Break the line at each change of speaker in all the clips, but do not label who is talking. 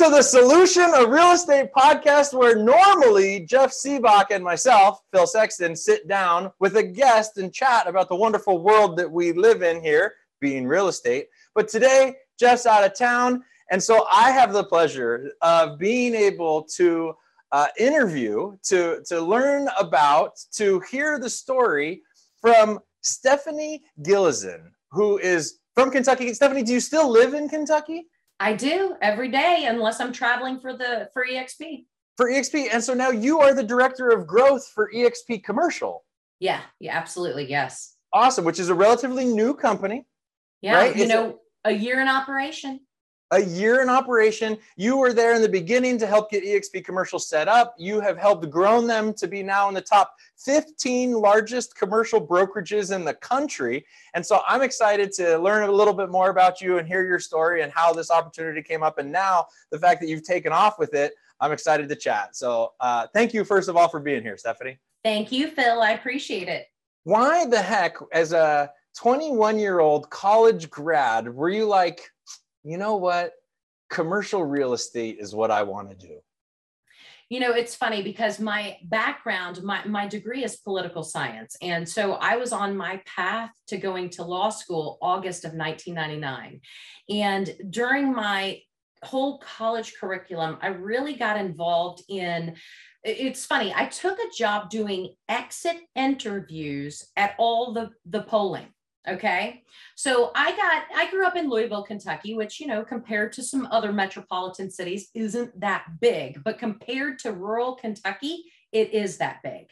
to the Solution a Real Estate podcast, where normally Jeff Siebach and myself, Phil Sexton, sit down with a guest and chat about the wonderful world that we live in here, being real estate. But today, Jeff's out of town. And so I have the pleasure of being able to uh, interview, to, to learn about, to hear the story from Stephanie Gilezan, who is from Kentucky. Stephanie, do you still live in Kentucky?
I do every day, unless I'm traveling for the for EXP.
For EXP, and so now you are the director of growth for EXP Commercial.
Yeah, yeah, absolutely, yes.
Awesome, which is a relatively new company.
Yeah, right? you know, a year in operation
a year in operation. You were there in the beginning to help get EXP commercial set up. You have helped grown them to be now in the top 15 largest commercial brokerages in the country. And so I'm excited to learn a little bit more about you and hear your story and how this opportunity came up. And now the fact that you've taken off with it, I'm excited to chat. So uh, thank you, first of all, for being here, Stephanie.
Thank you, Phil. I appreciate it.
Why the heck, as a 21 year old college grad, were you like, you know what? Commercial real estate is what I want to do.
You know, it's funny because my background, my, my degree is political science. And so I was on my path to going to law school August of 1999. And during my whole college curriculum, I really got involved in it's funny i took a job doing exit interviews at all the the polling Okay. So I got, I grew up in Louisville, Kentucky, which, you know, compared to some other metropolitan cities isn't that big, but compared to rural Kentucky, it is that big.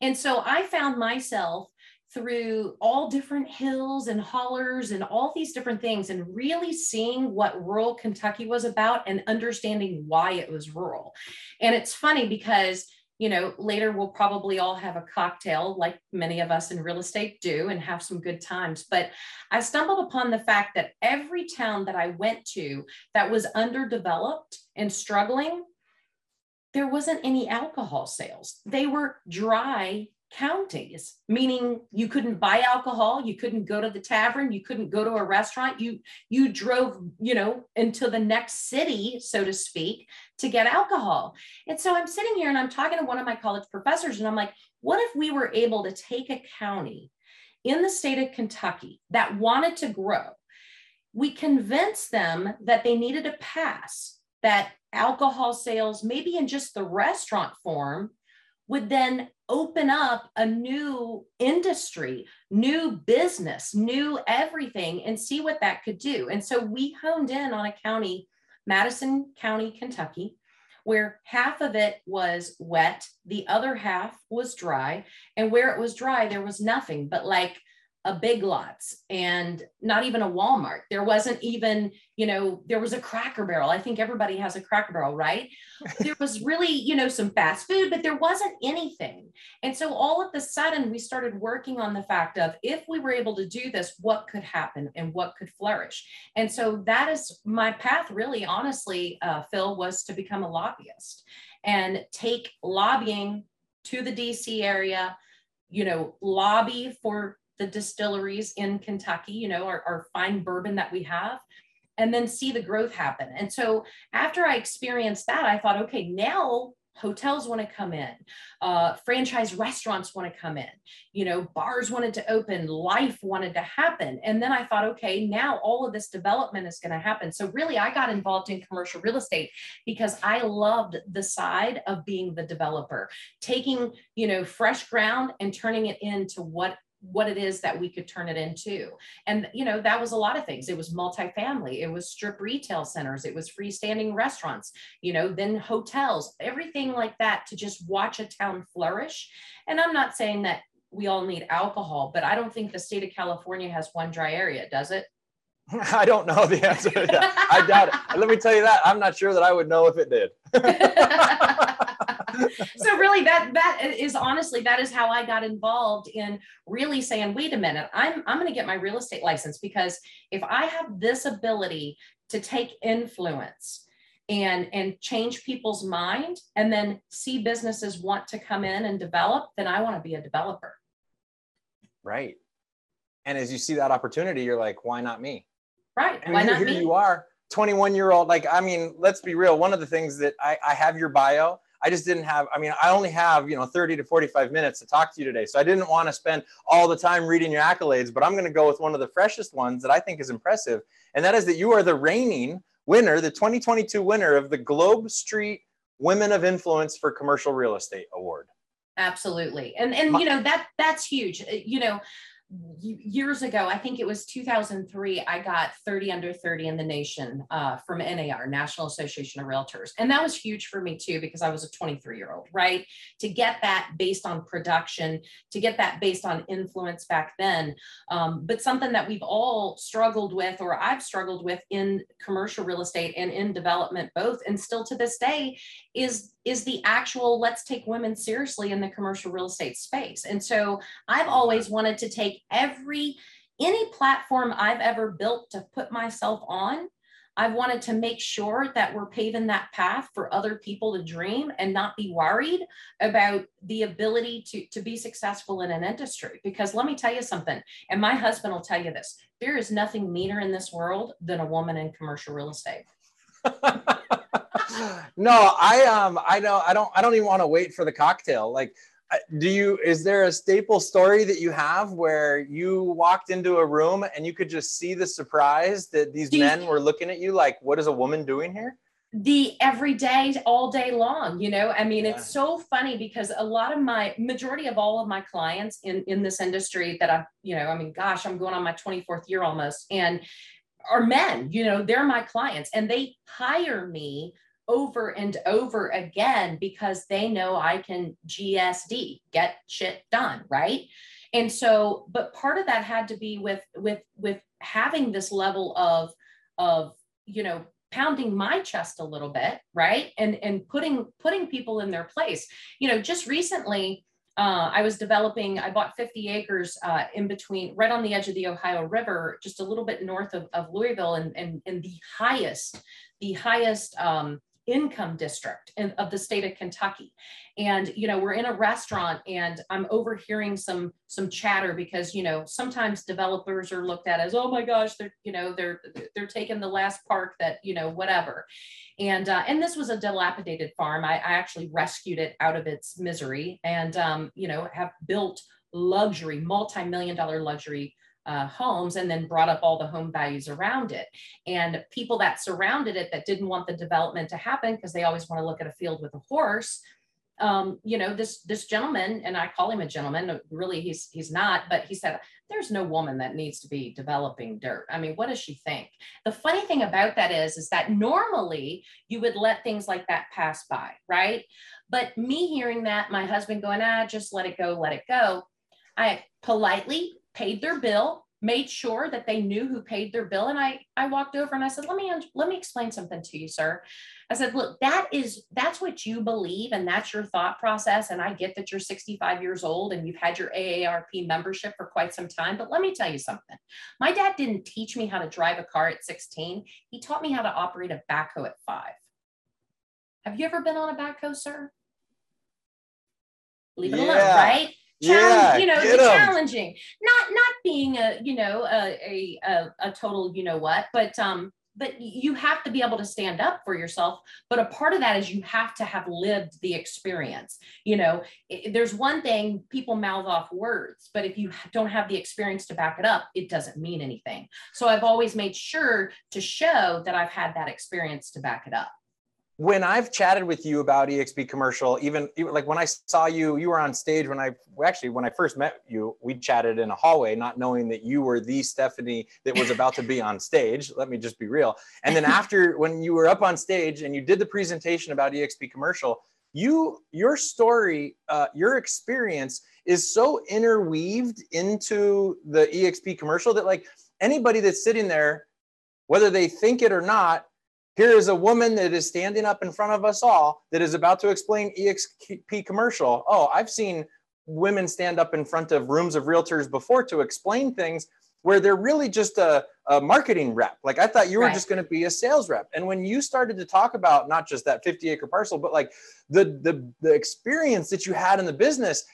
And so I found myself through all different hills and hollers and all these different things and really seeing what rural Kentucky was about and understanding why it was rural. And it's funny because you know, later we'll probably all have a cocktail like many of us in real estate do and have some good times. But I stumbled upon the fact that every town that I went to that was underdeveloped and struggling, there wasn't any alcohol sales. They were dry counties meaning you couldn't buy alcohol you couldn't go to the tavern you couldn't go to a restaurant you you drove you know into the next city so to speak to get alcohol and so i'm sitting here and i'm talking to one of my college professors and i'm like what if we were able to take a county in the state of kentucky that wanted to grow we convinced them that they needed a pass that alcohol sales maybe in just the restaurant form would then open up a new industry, new business, new everything, and see what that could do. And so we honed in on a county, Madison County, Kentucky, where half of it was wet, the other half was dry. And where it was dry, there was nothing but like a big lots and not even a Walmart. There wasn't even, you know, there was a cracker barrel. I think everybody has a cracker barrel, right? there was really, you know, some fast food, but there wasn't anything. And so all of a sudden we started working on the fact of if we were able to do this, what could happen and what could flourish. And so that is my path really, honestly, uh, Phil, was to become a lobbyist and take lobbying to the DC area, you know, lobby for the distilleries in Kentucky, you know, our, our fine bourbon that we have, and then see the growth happen. And so after I experienced that, I thought, okay, now hotels want to come in uh, franchise restaurants want to come in you know bars wanted to open life wanted to happen and then i thought okay now all of this development is going to happen so really i got involved in commercial real estate because i loved the side of being the developer taking you know fresh ground and turning it into what what it is that we could turn it into. And, you know, that was a lot of things. It was multifamily, it was strip retail centers, it was freestanding restaurants, you know, then hotels, everything like that to just watch a town flourish. And I'm not saying that we all need alcohol, but I don't think the state of California has one dry area, does it?
I don't know the answer. I doubt it. Let me tell you that I'm not sure that I would know if it did.
so really that that is honestly that is how I got involved in really saying wait a minute I'm I'm going to get my real estate license because if I have this ability to take influence and and change people's mind and then see businesses want to come in and develop then I want to be a developer
right and as you see that opportunity you're like why not me
right
and why here, not here me? you are 21 year old, like, I mean, let's be real. One of the things that I, I have your bio, I just didn't have, I mean, I only have, you know, 30 to 45 minutes to talk to you today. So I didn't want to spend all the time reading your accolades, but I'm going to go with one of the freshest ones that I think is impressive. And that is that you are the reigning winner, the 2022 winner of the Globe Street Women of Influence for Commercial Real Estate Award.
Absolutely. And, and, you know, that, that's huge. Uh, you know, years ago, I think it was 2003, I got 30 under 30 in the nation uh, from NAR, National Association of Realtors. And that was huge for me too, because I was a 23 year old, right? To get that based on production, to get that based on influence back then. Um, but something that we've all struggled with, or I've struggled with in commercial real estate and in development both, and still to this day, is is the actual let's take women seriously in the commercial real estate space. And so I've always wanted to take every any platform I've ever built to put myself on. I've wanted to make sure that we're paving that path for other people to dream and not be worried about the ability to, to be successful in an industry. Because let me tell you something, and my husband will tell you this there is nothing meaner in this world than a woman in commercial real estate.
no, I um I don't I don't I don't even want to wait for the cocktail. Like do you is there a staple story that you have where you walked into a room and you could just see the surprise that these men were looking at you like what is a woman doing here?
the everyday all day long you know i mean yeah. it's so funny because a lot of my majority of all of my clients in in this industry that i've you know i mean gosh i'm going on my 24th year almost and are men you know they're my clients and they hire me over and over again because they know I can GSD, get shit done, right? And so, but part of that had to be with with with having this level of of you know pounding my chest a little bit right and and putting putting people in their place you know just recently uh, I was developing, I bought 50 acres uh, in between, right on the edge of the Ohio River, just a little bit north of, of Louisville and, and, and the highest, the highest um, income district in, of the state of Kentucky. And, you know, we're in a restaurant and I'm overhearing some, some chatter because, you know, sometimes developers are looked at as, oh my gosh, they're, you know, they're, they're taking the last park that, you know, whatever. And, uh, and this was a dilapidated farm. I, I actually rescued it out of its misery and, um, you know, have built luxury, multi-million dollar luxury uh, homes and then brought up all the home values around it. And people that surrounded it that didn't want the development to happen because they always want to look at a field with a horse. Um, you know, this this gentleman, and I call him a gentleman. Really, he's he's not, but he said, "There's no woman that needs to be developing dirt." I mean, what does she think? The funny thing about that is, is that normally you would let things like that pass by, right? But me hearing that, my husband going, "Ah, just let it go, let it go." I politely paid their bill, made sure that they knew who paid their bill. And I, I walked over and I said, let me, let me explain something to you, sir. I said, look, that is, that's what you believe. And that's your thought process. And I get that you're 65 years old and you've had your AARP membership for quite some time. But let me tell you something. My dad didn't teach me how to drive a car at 16. He taught me how to operate a backhoe at five. Have you ever been on a backhoe, sir? Leave it yeah. alone, right? Yeah, you know, challenging. Not not being a, you know, a, a a total, you know what, but um, but you have to be able to stand up for yourself. But a part of that is you have to have lived the experience you know. It, there's one thing people mouth off words but if you don't have the experience to back it up it doesn't mean anything. So i've always made sure to show that i've had that experience to back it up
when I've chatted with you about EXP commercial, even, even, like when I saw you, you were on stage when I actually when I first met you, we chatted in a hallway, not knowing that you were the Stephanie that was about to be on stage. Let me just be real. And then after when you were up on stage and you did the presentation about EXP commercial, you your story, uh, your experience is so interweaved into the EXP commercial that like anybody that's sitting there, whether they think it or not, here is a woman that is standing up in front of us all that is about to explain EXP commercial. Oh, I've seen women stand up in front of rooms of realtors before to explain things where they're really just a, a marketing rep. Like I thought you were right. just going to be a sales rep. And when you started to talk about not just that 50 acre parcel, but like the, the, the experience that you had in the business,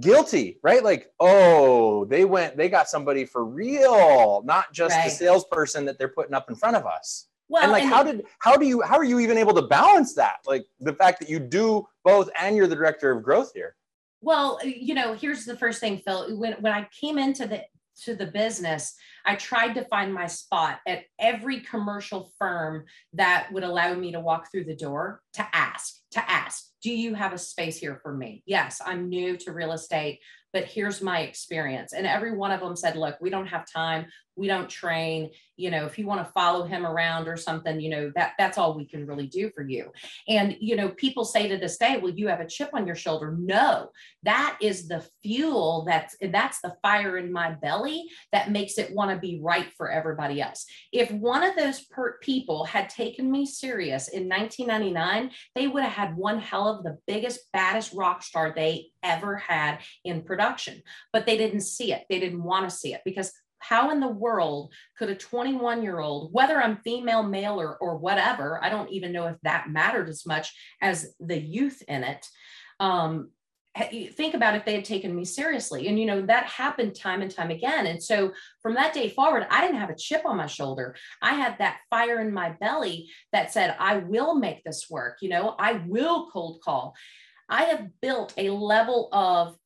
guilty, right? Like, oh, they went, they got somebody for real, not just right. the salesperson that they're putting up in front of us. Well, and like, and how did, how do you, how are you even able to balance that? Like the fact that you do both and you're the director of growth here.
Well, you know, here's the first thing, Phil. When when I came into the to the business, I tried to find my spot at every commercial firm that would allow me to walk through the door to ask, to ask, do you have a space here for me? Yes, I'm new to real estate but here's my experience. And every one of them said, look, we don't have time. We don't train. You know, if you want to follow him around or something, you know, that that's all we can really do for you. And, you know, people say to this day, well, you have a chip on your shoulder. No, that is the fuel that's that's the fire in my belly that makes it want to be right for everybody else. If one of those per- people had taken me serious in 1999, they would have had one hell of the biggest, baddest rock star they ever had in production, but they didn't see it. They didn't want to see it because how in the world could a 21 year old, whether I'm female, male, or, or whatever, I don't even know if that mattered as much as the youth in it. Um, think about if they had taken me seriously. And, you know, that happened time and time again. And so from that day forward, I didn't have a chip on my shoulder. I had that fire in my belly that said, I will make this work. You know, I will cold call. I have built a level of,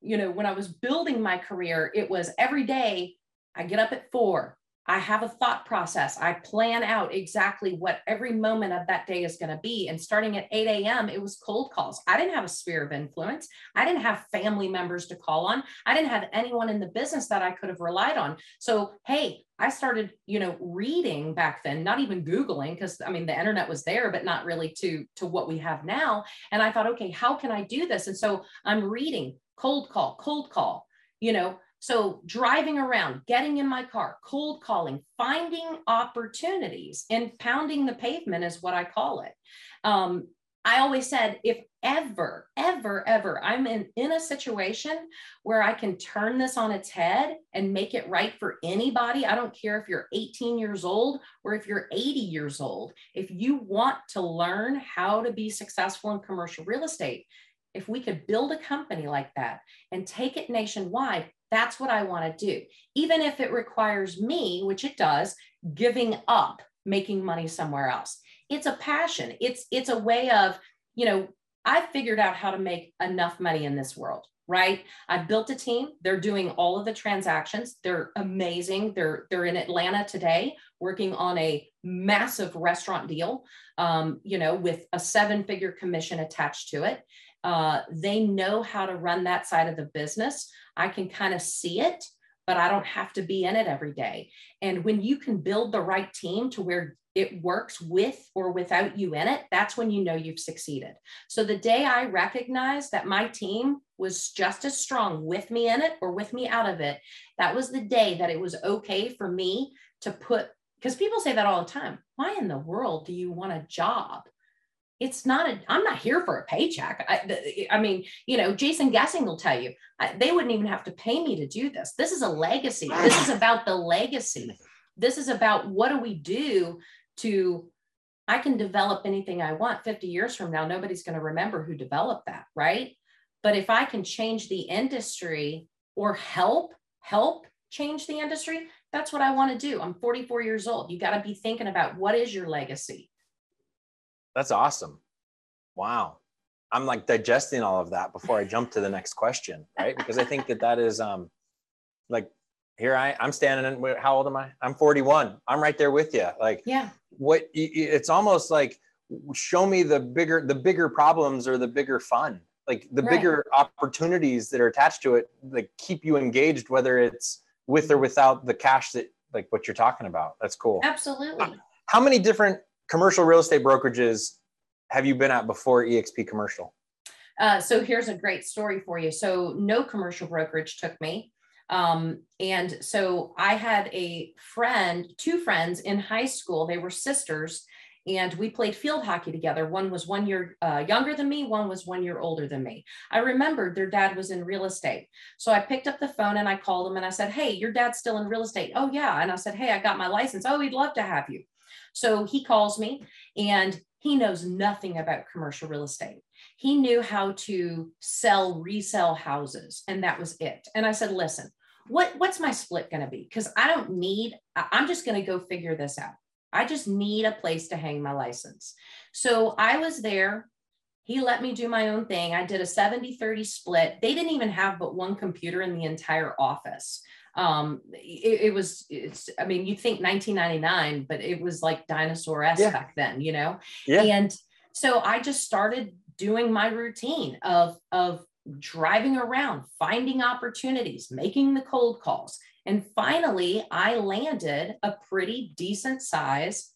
you know, when I was building my career, it was every day I get up at four. I have a thought process. I plan out exactly what every moment of that day is going to be. And starting at 8 a.m., it was cold calls. I didn't have a sphere of influence. I didn't have family members to call on. I didn't have anyone in the business that I could have relied on. So, hey, I started, you know, reading back then, not even Googling, because I mean the internet was there, but not really to to what we have now. And I thought, okay, how can I do this? And so I'm reading cold call, cold call, you know, so driving around, getting in my car, cold calling, finding opportunities and pounding the pavement is what I call it. Um, I always said, if ever, ever, ever I'm in, in a situation where I can turn this on its head and make it right for anybody, I don't care if you're 18 years old or if you're 80 years old, if you want to learn how to be successful in commercial real estate, if we could build a company like that and take it nationwide, that's what I want to do. Even if it requires me, which it does, giving up making money somewhere else. It's a passion. It's it's a way of, you know, I figured out how to make enough money in this world, right? I've built a team. They're doing all of the transactions. They're amazing. They're they're in Atlanta today working on a massive restaurant deal, um, you know, with a seven-figure commission attached to it. Uh, they know how to run that side of the business. I can kind of see it, but I don't have to be in it every day. And when you can build the right team to where it works with or without you in it, that's when you know you've succeeded. So the day I recognized that my team was just as strong with me in it or with me out of it, that was the day that it was okay for me to put, because people say that all the time. Why in the world do you want a job? It's not a i'm not here for a paycheck. I, I mean you know Jason Gesing will tell you I, they wouldn't even have to pay me to do this. This is a legacy. This is about the legacy. This is about what do we do to i can develop anything i want. 50 years from now nobody's going to remember who developed that right? But if i can change the industry or help help change the industry that's what i want to do. I'm 44 years old. You got to be thinking about what is your legacy
that's awesome. Wow. I'm like digesting all of that before I jump to the next question, right? Because I think that that is um like here I I'm standing in how old am I? I'm 41. I'm right there with you. Like
yeah.
What it's almost like show me the bigger the bigger problems or the bigger fun. Like the right. bigger opportunities that are attached to it that keep you engaged whether it's with or without the cash that like what you're talking about. That's cool.
Absolutely.
How many different commercial real estate brokerages have you been at before EXP Commercial?
Uh, so here's a great story for you. So no commercial brokerage took me. Um, and so I had a friend, two friends in high school. They were sisters, and we played field hockey together. One was one year uh, younger than me, one was one year older than me. I remembered their dad was in real estate. So I picked up the phone and I called him and I said, Hey, your dad's still in real estate. Oh, yeah. And I said, Hey, I got my license. Oh, he'd love to have you. So he calls me and he knows nothing about commercial real estate. He knew how to sell resell houses and that was it. And I said, listen, what, what's my split going to be? Because I don't need, I'm just going to go figure this out. I just need a place to hang my license. So I was there. He let me do my own thing. I did a 70 30 split. They didn't even have but one computer in the entire office. Um, it, it was, it's, I mean, you think 1999, but it was like dinosaur esque yeah. back then, you know? Yeah. And so I just started doing my routine of, of driving around, finding opportunities, making the cold calls. And finally, I landed a pretty decent size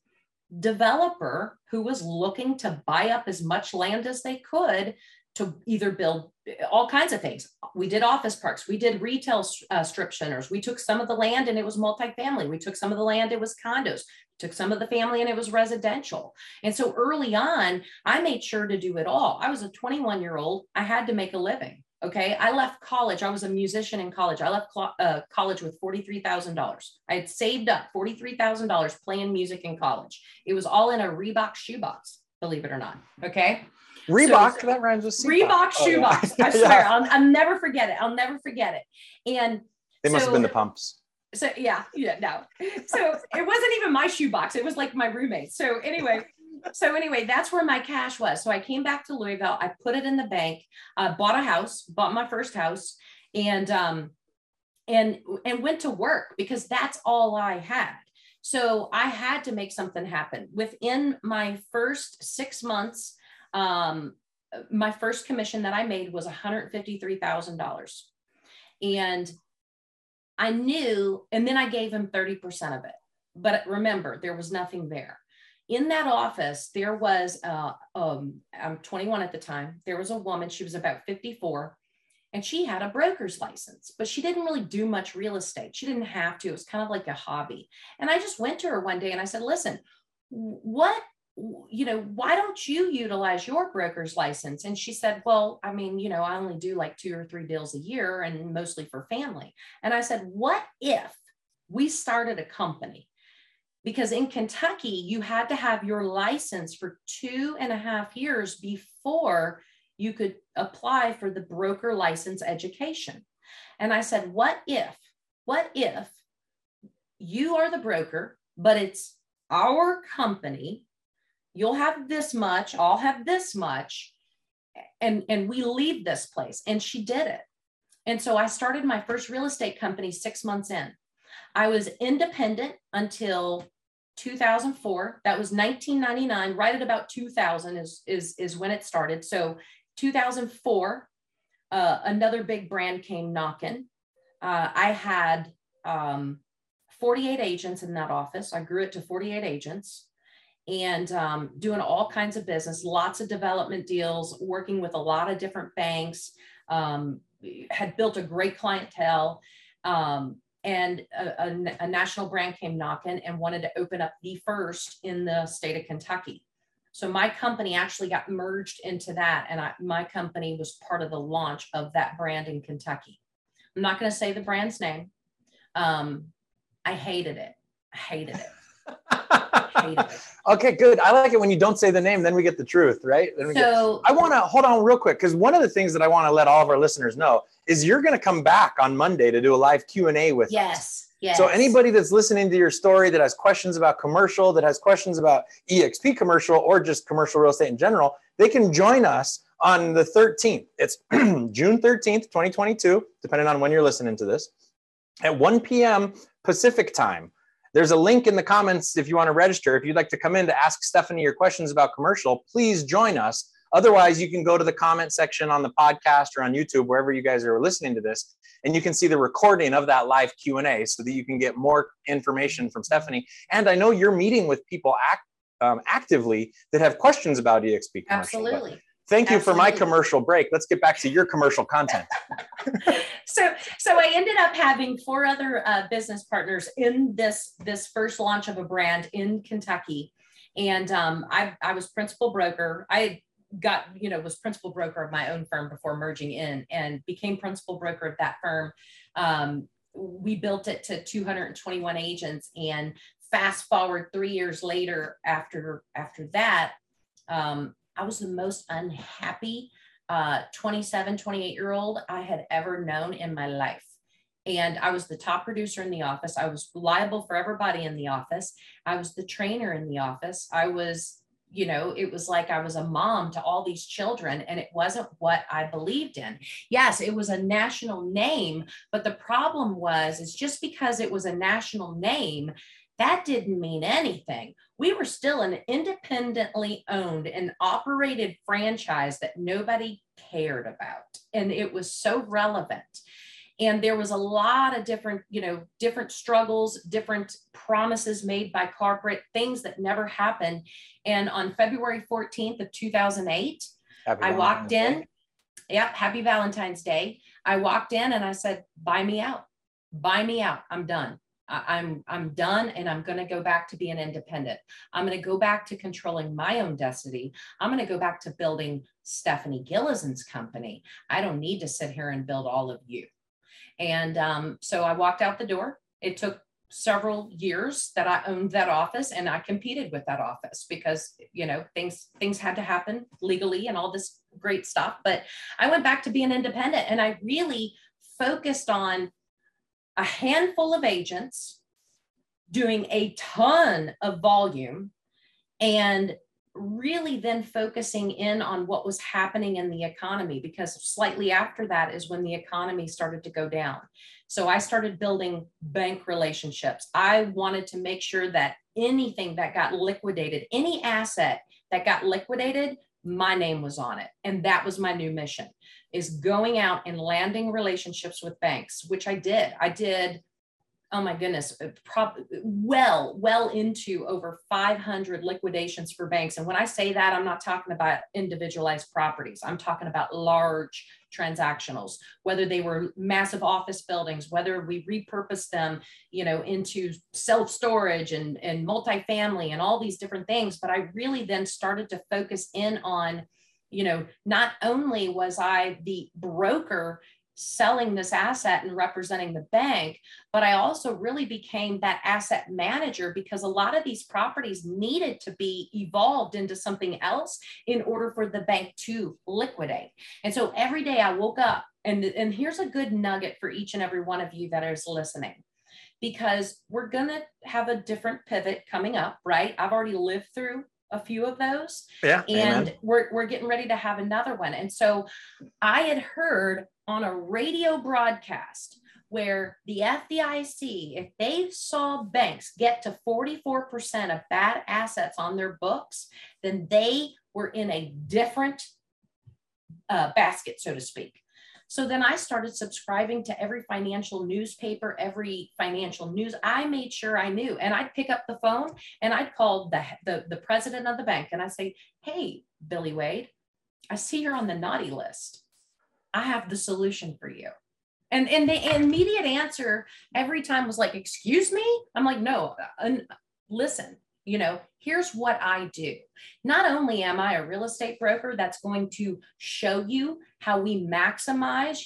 developer who was looking to buy up as much land as they could to either build all kinds of things. We did office parks, we did retail uh, strip centers. We took some of the land and it was multifamily. We took some of the land, it was condos. Took some of the family and it was residential. And so early on, I made sure to do it all. I was a 21 year old, I had to make a living. Okay. I left college. I was a musician in college. I left uh, college with $43,000. I had saved up $43,000 playing music in college. It was all in a Reebok shoebox, believe it or not. Okay.
Reebok, so, that rhymes with
Reebok oh, shoebox. Yeah. I swear, yeah. I'll, I'll, never forget it. I'll never forget it. And
they must have been the pumps.
So yeah, yeah, no. So it wasn't even my shoebox. It was like my roommate. So anyway, so anyway, that's where my cash was. So I came back to Louisville. I put it in the bank. Uh, bought a house. Bought my first house, and um, and and went to work because that's all I had. So I had to make something happen. Within my first six months, um, my first commission that I made was $153,000. And I knew, and then I gave him 30% of it. But remember, there was nothing there. In that office, there was, uh, um, I'm 21 at the time, there was a woman, she was about 54, and she had a broker's license, but she didn't really do much real estate. She didn't have to, it was kind of like a hobby. And I just went to her one day and I said, listen, what you know, why don't you utilize your broker's license? And she said, well, I mean, you know, I only do like two or three deals a year and mostly for family. And I said, what if we started a company? Because in Kentucky, you had to have your license for two and a half years before you could apply for the broker license education. And I said, what if, what if you are the broker, but it's our company you'll have this much, I'll have this much. And, and we leave this place. And she did it. And so I started my first real estate company six months in. I was independent until 2004. That was 1999, right at about 2000 is, is, is when it started. So 2004, uh, another big brand came knocking. Uh, I had um, 48 agents in that office. I grew it to 48 agents and um, doing all kinds of business, lots of development deals, working with a lot of different banks, um, had built a great clientele. Um, and a, a, a, national brand came knocking and wanted to open up the first in the state of Kentucky. So my company actually got merged into that, and I, my company was part of the launch of that brand in Kentucky. I'm not going to say the brand's name. Um, I hated it. I hated it.
okay, good. I like it when you don't say the name, then we get the truth, right? Then we so, get, I want to hold on real quick because one of the things that I want to let all of our listeners know is you're going to come back on Monday to do a live Q and A with
yes.
us.
Yes.
So anybody that's listening to your story that has questions about commercial, that has questions about EXP commercial or just commercial real estate in general, they can join us on the 13th. It's June 13th, 2022, depending on when you're listening to this, at 1 p.m. Pacific time. There's a link in the comments if you want to register. If you'd like to come in to ask Stephanie your questions about commercial, please join us. Otherwise, you can go to the comment section on the podcast or on YouTube, wherever you guys are listening to this, and you can see the recording of that live Q&A so that you can get more information from Stephanie. And I know you're meeting with people act, um, actively that have questions about EXP
commercial. Absolutely.
Thank you Absolutely. for my commercial break. Let's get back to your commercial content.
so, so I ended up having four other uh, business partners in this this first launch of a brand in Kentucky, and um, I I was principal broker. I got you know was principal broker of my own firm before merging in, and became principal broker of that firm. Um, we built it to 221 agents, and fast forward three years later, after after that. Um, I was the most unhappy uh, 27, 28 year old I had ever known in my life. And I was the top producer in the office. I was liable for everybody in the office. I was the trainer in the office. I was you know, it was like I was a mom to all these children, and it wasn't what I believed in. Yes, it was a national name, but the problem was, is just because it was a national name, that didn't mean anything. We were still an independently owned and operated franchise that nobody cared about. And it was so relevant. And there was a lot of different you know different struggles different promises made by corporate things that never happened. And on february 14th of 2008 happy i walked in. Yep happy valentine's day. I walked in and i said buy me out. Buy me out. I'm done I'm I'm done and I'm going to go back to being independent. I'm going to go back to controlling my own destiny. I'm going to go back to building Stephanie Gilezan's company. I don't need to sit here and build all of you. And um, so I walked out the door. It took several years that I owned that office and I competed with that office because you know things things had to happen legally and all this great stuff but I went back to being independent and I really focused on a handful of agents doing a ton of volume and really then focusing in on what was happening in the economy because slightly after that is when the economy started to go down. So I started building bank relationships. I wanted to make sure that anything that got liquidated, any asset that got liquidated, my name was on it. And that was my new mission is going out and landing relationships with banks, which I did. I did oh my goodness, uh, prop, well, well into over 500 liquidations for banks. And when I say that, I'm not talking about individualized properties. I'm talking about large transactionals, whether they were massive office buildings, whether we repurposed them, you know, into self-storage and, and multifamily and all these different things. But I really then started to focus in on, you know, not only was I the broker selling this asset and representing the bank, but I also really became that asset manager because a lot of these properties needed to be evolved into something else in order for the bank to liquidate. And so every day I woke up, and, and here's a good nugget for each and every one of you that is listening. Because we're going to have a different pivot coming up, right? I've already lived through a few of those.
Yeah.
And we're, we're getting ready to have another one. And so I had heard on a radio broadcast where the FDIC, if they saw banks get to 44% of bad assets on their books, then they were in a different uh, basket, so to speak. So then I started subscribing to every financial newspaper, every financial news. I made sure I knew, and I'd pick up the phone and I'd call the, the, the president of the bank and I say, Hey, Billy Wade, I see you're on the naughty list. I have the solution for you. And, and the immediate answer every time was like, excuse me? I'm like, no, uh, listen, you know, here's what I do. Not only am I a real estate broker that's going to show you how we maximize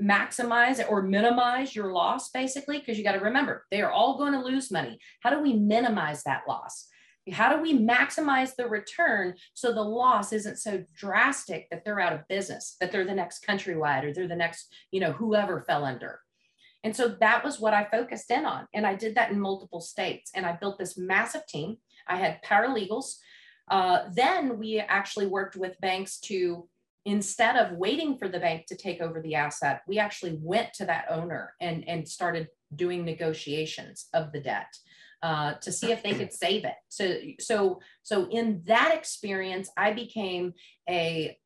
maximize or minimize your loss basically because you got to remember they are all going to lose money how do we minimize that loss how do we maximize the return so the loss isn't so drastic that they're out of business, that they're the next countrywide or they're the next, you know, whoever fell under? And so that was what I focused in on. And I did that in multiple states. And I built this massive team. I had paralegals. Uh, then we actually worked with banks to, instead of waiting for the bank to take over the asset, we actually went to that owner and, and started doing negotiations of the debt uh, to see if they could save it. So, so, so in that experience, I became a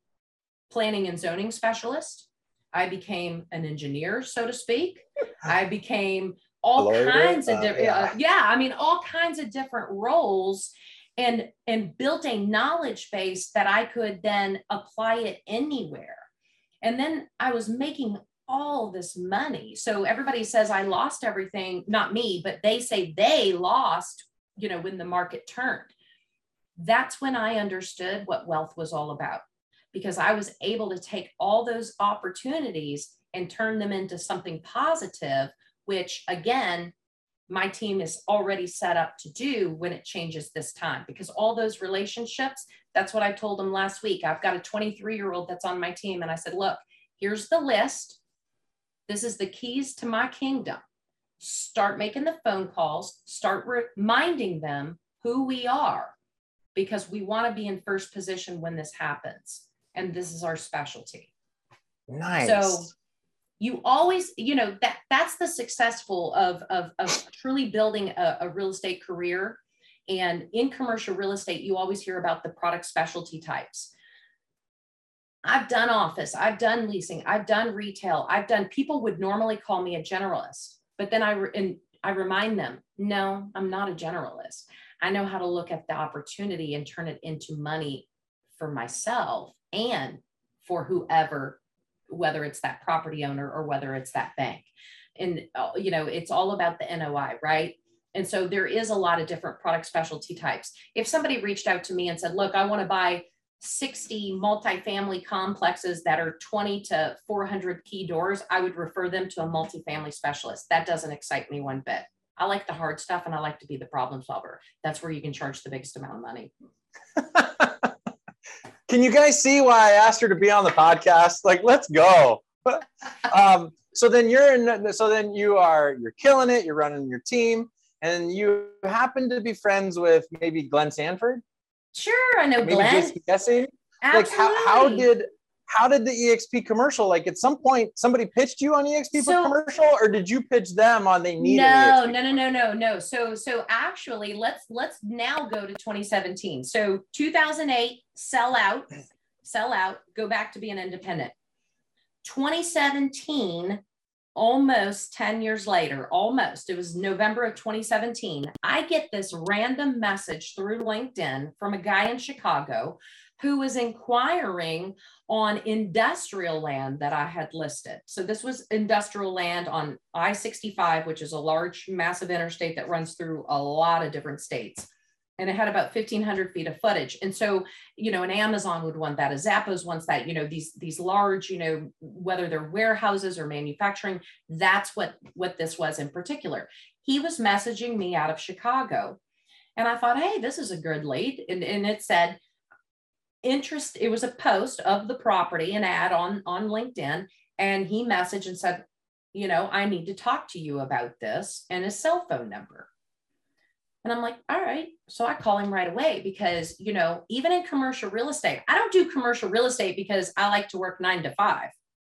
planning and zoning specialist. I became an engineer, so to speak. I became all kinds of different, uh, yeah. Uh, yeah, I mean, all kinds of different roles and and built a knowledge base that I could then apply it anywhere. And then I was making all this money. So everybody says I lost everything, not me, but they say they lost, you know, when the market turned. That's when I understood what wealth was all about because I was able to take all those opportunities and turn them into something positive, which again, my team is already set up to do when it changes this time because all those relationships that's what i told them last week i've got a 23 year old that's on my team and i said look here's the list This is the keys to my kingdom. Start making the phone calls, start reminding them who we are because we want to be in first position when this happens. And this is our specialty.
Nice.
So you always, you know, that that's the successful of, of, of truly building a, a real estate career. And in commercial real estate, you always hear about the product specialty types. I've done office, I've done leasing, I've done retail, I've done people would normally call me a generalist, but then I and I remind them, no, I'm not a generalist. I know how to look at the opportunity and turn it into money for myself and for whoever, whether it's that property owner or whether it's that bank. And, uh, you know, it's all about the NOI, right? And so there is a lot of different product specialty types. If somebody reached out to me and said, look, I want to buy 60 multifamily complexes that are 20 to 400 key doors, I would refer them to a multifamily specialist. That doesn't excite me one bit. I like the hard stuff and I like to be the problem solver. That's where you can charge the biggest amount of money.
can you guys see why I asked her to be on the podcast? Like, let's go. um, so then you're in, so then you are, you're killing it. You're running your team and you happen to be friends with maybe Glenn Sanford.
Sure. I know maybe Glenn.
guessing. Like how, how did, how did the exp commercial like at some point somebody pitched you on exp so, commercial or did you pitch them on they needed
no no no no no no so so actually let's let's now go to 2017 so 2008 sell out sell out go back to being independent 2017 almost 10 years later almost it was november of 2017 i get this random message through linkedin from a guy in chicago who was inquiring on industrial land that I had listed. So this was industrial land on I 65, which is a large, massive interstate that runs through a lot of different states. And it had about 1500 feet of footage. And so, you know, an Amazon would want that, a Zappos wants that, you know, these, these large, you know, whether they're warehouses or manufacturing, that's what, what this was in particular. He was messaging me out of Chicago. And I thought, hey, this is a good lead. And, and it said, interest it was a post of the property an ad on on linkedin and he messaged and said you know i need to talk to you about this and his cell phone number and i'm like all right. So i call him right away because you know even in commercial real estate i don't do commercial real estate because i like to work nine to five.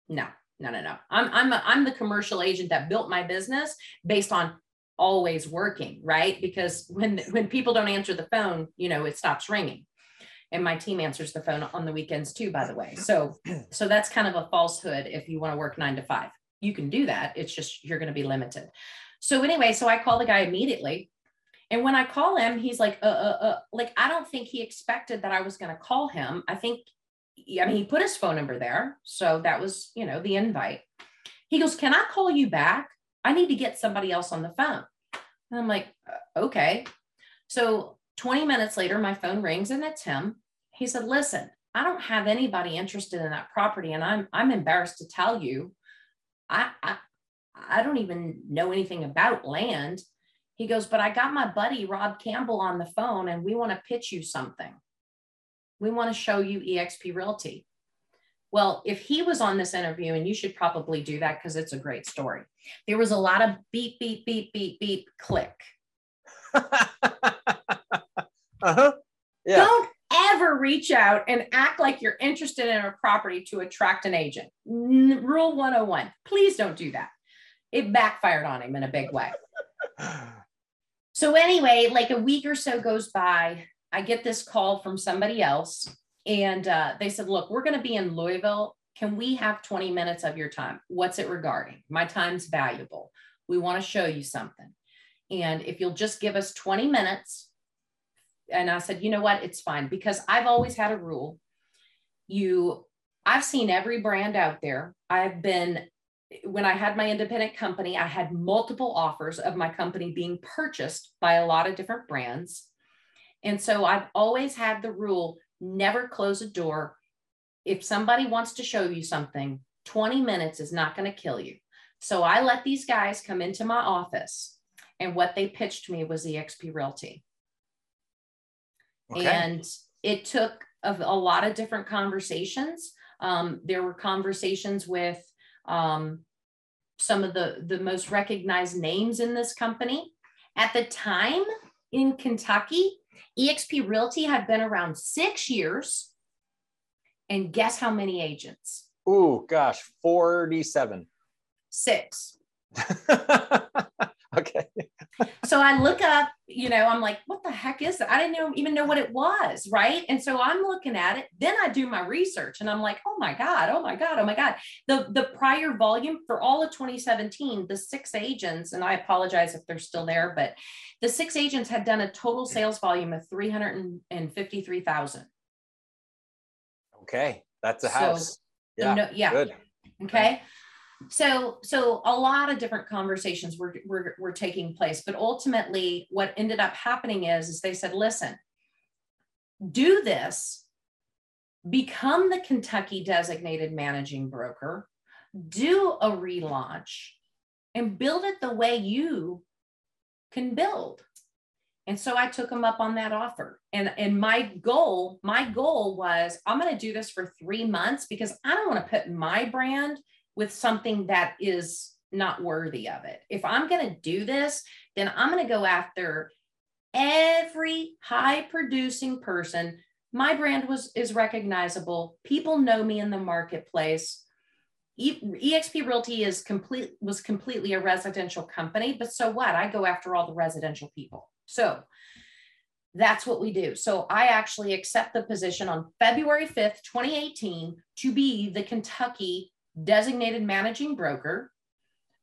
No no no no. I'm i'm a, i'm the commercial agent that built my business based on always working right? Because when when people don't answer the phone you know it stops ringing. And my team answers the phone on the weekends too by the way. So so that's kind of a falsehood if you want to work nine to five. You can do that. It's just you're going to be limited. So anyway so i call the guy immediately and when i call him he's like uh, uh, uh like i don't think he expected that i was going to call him i think i mean he put his phone number there so that was you know the invite he goes can i call you back i need to get somebody else on the phone and i'm like uh, okay so 20 minutes later, my phone rings and it's him. He said, Listen, I don't have anybody interested in that property. And I'm, I'm embarrassed to tell you, I, I, I don't even know anything about land. He goes, But I got my buddy Rob Campbell on the phone and we want to pitch you something. We want to show you EXP Realty. Well, if he was on this interview, and you should probably do that because it's a great story, there was a lot of beep, beep, beep, beep, beep, click. Uh-huh. Yeah. Don't ever reach out and act like you're interested in a property to attract an agent. N- rule 101. Please don't do that. It backfired on him in a big way. so, anyway, like a week or so goes by, I get this call from somebody else, and uh, they said, Look, we're going to be in Louisville. Can we have 20 minutes of your time? What's it regarding? My time's valuable. We want to show you something. And if you'll just give us 20 minutes, and I said, you know what? It's fine because I've always had a rule. You, I've seen every brand out there. I've been, when I had my independent company, I had multiple offers of my company being purchased by a lot of different brands. And so I've always had the rule never close a door. If somebody wants to show you something, 20 minutes is not going to kill you. So I let these guys come into my office, and what they pitched me was EXP Realty. Okay. And it took a, a, lot of different conversations. Um, there were conversations with um, some of the, the most recognized names in this company. At the time in Kentucky, eXp Realty had been around six years. And guess how many agents?
Ooh, gosh, 47.
Six.
okay.
so I look up, you know, I'm like, what the heck is that? I didn't know, even know what it was. Right. And so I'm looking at it. Then I do my research and I'm like, oh my God, oh my God, oh my God. The, the prior volume for all of 2017, the six agents, and I apologize if they're still there, but the six agents had done a total sales volume of 353,000.
Okay. That's a house. So,
yeah. No, yeah. Good. Okay so so a lot of different conversations were, were were taking place but ultimately what ended up happening is is they said listen do this. Become the kentucky designated managing broker. Do a relaunch and build it the way you can build. And so i took them up on that offer. And and my goal my goal was i'm going to do this for three months because i don't want to put my brand with something that is not worthy of it. If I'm going to do this, then I'm going to go after every high producing person. My brand was is recognizable. People know me in the marketplace. EXP Realty is complete was completely a residential company, but so what? I go after all the residential people. So that's what we do. So I actually accept the position on February 5th, 2018 to be the Kentucky designated managing broker,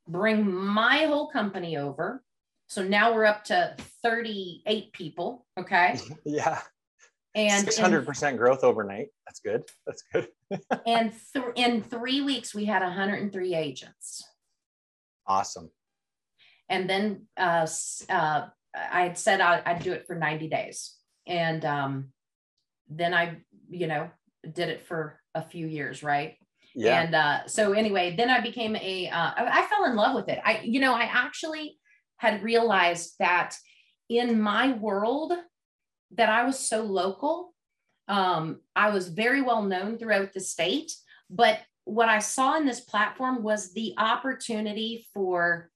bring my whole company over. So now we're up to 38 people. Okay.
Yeah. And 600% growth overnight. That's good. That's good.
and th- in three weeks, we had 103 agents.
Awesome.
And then uh, uh, I had said I'd, I'd, do it for 90 days. And um, then I, you know, did it for a few years, right? Yeah. And uh, so anyway, then I became a. Uh, I, fell in love with it. I, you know, I actually had realized that in my world that I was so local. Um, I was very well known throughout the state, but what I saw in this platform was the opportunity for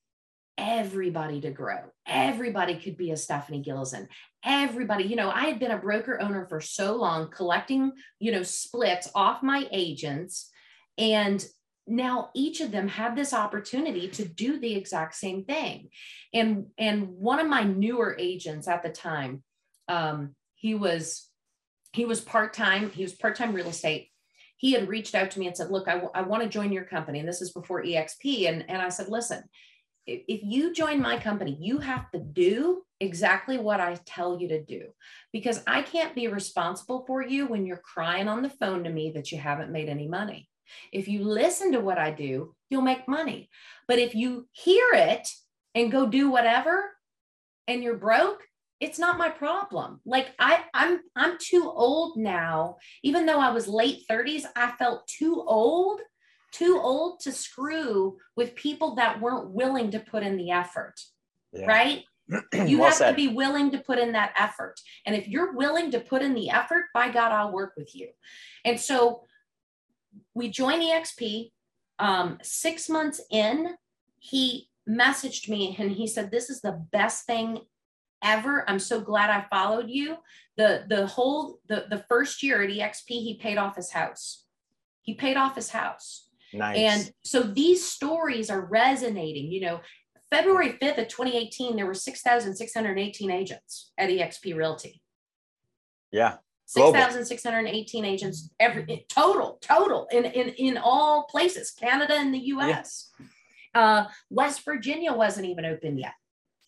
everybody to grow. Everybody could be a Stephanie Gilezan. Everybody, you know, I had been a broker owner for so long, collecting, you know, splits off my agents and now each of them had this opportunity to do the exact same thing. And, and one of my newer agents at the time, um, he was, he was part-time, he was part-time real estate. He had reached out to me and said, look, I, w- I want to join your company. And this is before EXP. And, and I said, listen, if, if you join my company, you have to do exactly what I tell you to do because I can't be responsible for you when you're crying on the phone to me that you haven't made any money. If you listen to what I do, you'll make money. But if you hear it and go do whatever and you're broke, it's not my problem. Like I I'm I'm too old now. Even though I was late 30s, I felt too old, too old to screw with people that weren't willing to put in the effort. Yeah. Right? you well have said. to be willing to put in that effort. And if you're willing to put in the effort, by God, I'll work with you. And so we joined EXP. Um, six months in, he messaged me and he said, This is the best thing ever. I'm so glad I followed you. The the whole the, the first year at EXP, he paid off his house. He paid off his house. Nice. And so these stories are resonating. You know, February 5th of 2018, there were 6,618 agents at EXP Realty.
Yeah.
6,618 agents every total, total in, in, in all places, Canada and the US. Yeah. Uh, West Virginia wasn't even open yet.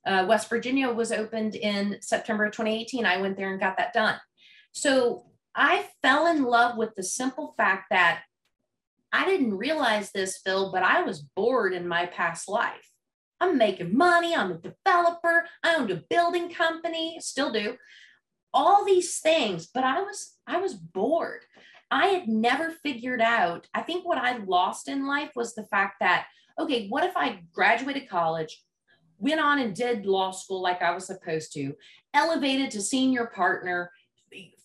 Uh, West Virginia was opened in September 2018. I went there and got that done. So I fell in love with the simple fact that I didn't realize this, Phil, but I was bored in my past life. I'm making money. I'm a developer. I owned a building company, still do all these things, but I was I was bored. I had never figured out. I think what I lost in life was the fact that okay, what if I graduated college, went on and did law school like I was supposed to, elevated to senior partner,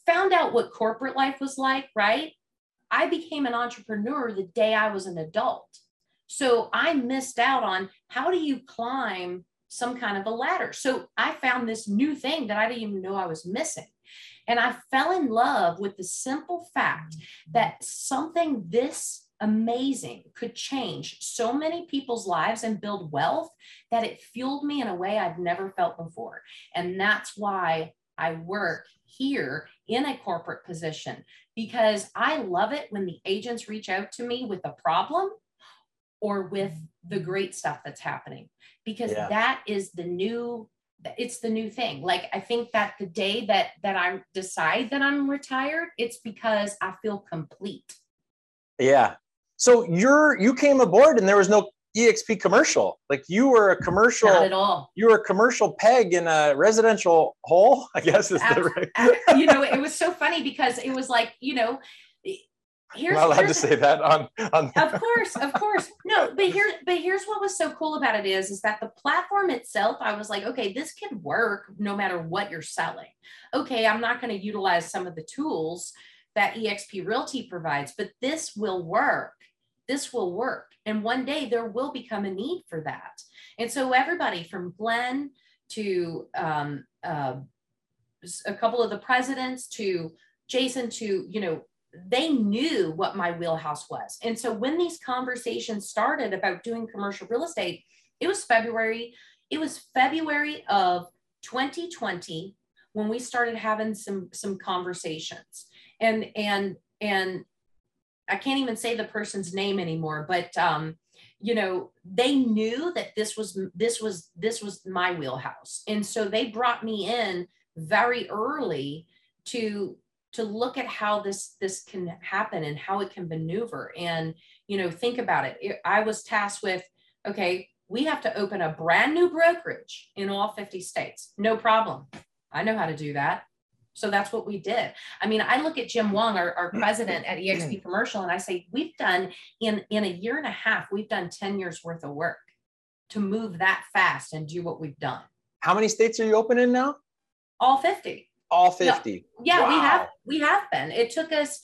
found out what corporate life was like, right? I became an entrepreneur the day I was an adult. So I missed out on how do you climb some kind of a ladder. So I found this new thing that I didn't even know I was missing. And I fell in love with the simple fact that something this amazing could change so many people's lives and build wealth that it fueled me in a way I've never felt before. And that's why I work here in a corporate position because I love it when the agents reach out to me with a problem or with the great stuff that's happening because yeah. that is the new it's the new thing. Like i think that the day that that i decide that i'm retired it's because i feel complete.
Yeah. So you're you came aboard and there was no exp commercial. Like you were a commercial
Not at all.
you were a commercial peg in a residential hole i guess is the
right you know it was so funny because it was like you know
here's, I'm not allowed to say that on, on
of course of course. No but here but here's what was so cool about it is is that the platform itself i was like okay this could work no matter what you're selling. Okay i'm not going to utilize some of the tools that exp realty provides but this will work. This will work. And one day there will become a need for that. And so everybody from glenn to um, uh, a couple of the presidents to jason to you know they knew what my wheelhouse was. And so when these conversations started about doing commercial real estate, it was February. It was February of 2020 when we started having some some conversations. And and and I can't even say the person's name anymore, but um, you know, they knew that this was this was this was my wheelhouse. And so they brought me in very early to to look at how this this can happen and how it can maneuver. And you know think about it. I was tasked with okay we have to open a brand new brokerage in all 50 states. No problem. I know how to do that. So that's what we did. I mean i look at jim wong our, our president at mm-hmm. exp commercial and i say we've done in in a year and a half we've done 10 years worth of work to move that fast and do what we've done.
How many states are you open in now?
All 50
all 50
yeah wow. we have we have been it took us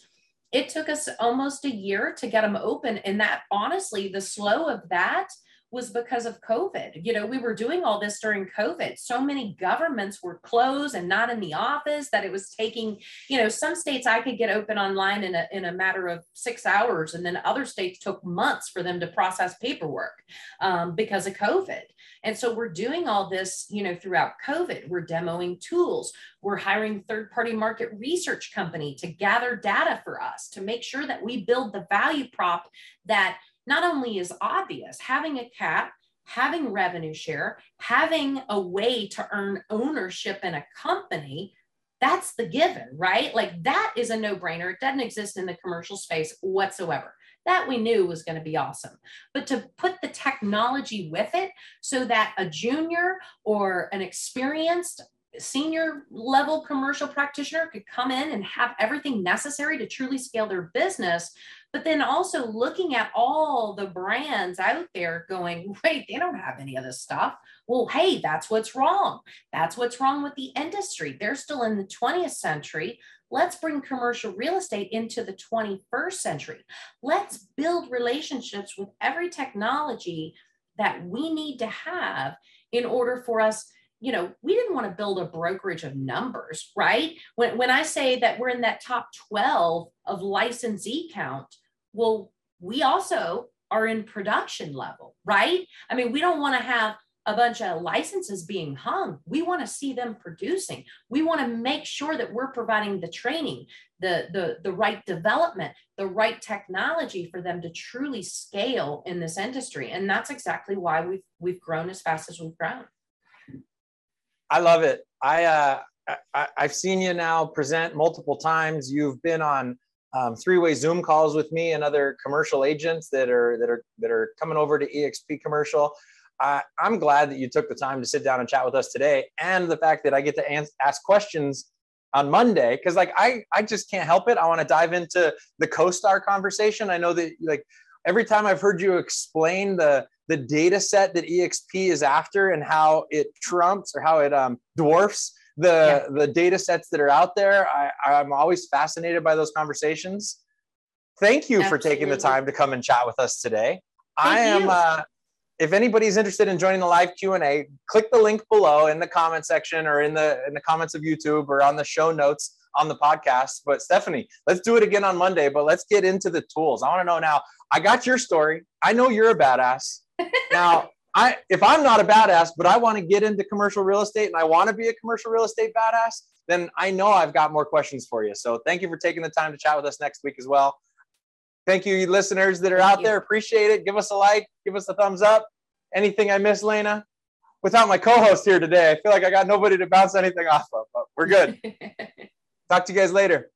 it took us almost a year to get them open and that honestly the slow of that was because of COVID. You know, we were doing all this during COVID. So many governments were closed and not in the office that it was taking, you know, some states I could get open online in a, in a matter of six hours, and then other states took months for them to process paperwork um, because of COVID. And so we're doing all this, you know, throughout COVID. We're demoing tools. We're hiring third party market research company to gather data for us to make sure that we build the value prop that not only is obvious, having a cap, having revenue share, having a way to earn ownership in a company, that's the given, right? Like that is a no brainer. It doesn't exist in the commercial space whatsoever. That we knew was going to be awesome. But to put the technology with it so that a junior or an experienced senior level commercial practitioner could come in and have everything necessary to truly scale their business but then also looking at all the brands out there going wait they don't have any of this stuff. Well hey that's what's wrong. That's what's wrong with the industry. They're still in the 20th century let's bring commercial real estate into the 21st century let's build relationships with every technology that we need to have in order for us you know, we didn't want to build a brokerage of numbers, right? When, when I say that we're in that top 12 of licensee count, well, we also are in production level, right? I mean, we don't want to have a bunch of licenses being hung. We want to see them producing. We want to make sure that we're providing the training, the, the, the right development, the right technology for them to truly scale in this industry. And that's exactly why we've we've grown as fast as we've grown.
I love it. I, uh, I have seen you now present multiple times. You've been on um, three-way Zoom calls with me and other commercial agents that are that are that are coming over to EXP Commercial. Uh, I'm glad that you took the time to sit down and chat with us today, and the fact that I get to ask questions on Monday because like I I just can't help it. I want to dive into the CoStar conversation. I know that like every time I've heard you explain the the data set that exp is after and how it trumps or how it um, dwarfs the yeah. the data sets that are out there I, i'm always fascinated by those conversations thank you Absolutely. for taking the time to come and chat with us today I am. Uh, if anybody's interested in joining the live q&a click the link below in the comment section or in the in the comments of youtube or on the show notes on the podcast but stephanie let's do it again on monday but let's get into the tools i want to know now i got your story i know you're a badass now i if i'm not a badass but i want to get into commercial real estate and i want to be a commercial real estate badass then i know i've got more questions for you so thank you for taking the time to chat with us next week as well Thank you, listeners that are Thank out you. there. Appreciate it. Give us a like, give us a thumbs up. Anything I missed, Lena? Without my co-host here today, I feel like I got nobody to bounce anything off of. But we're good. Talk to you guys later.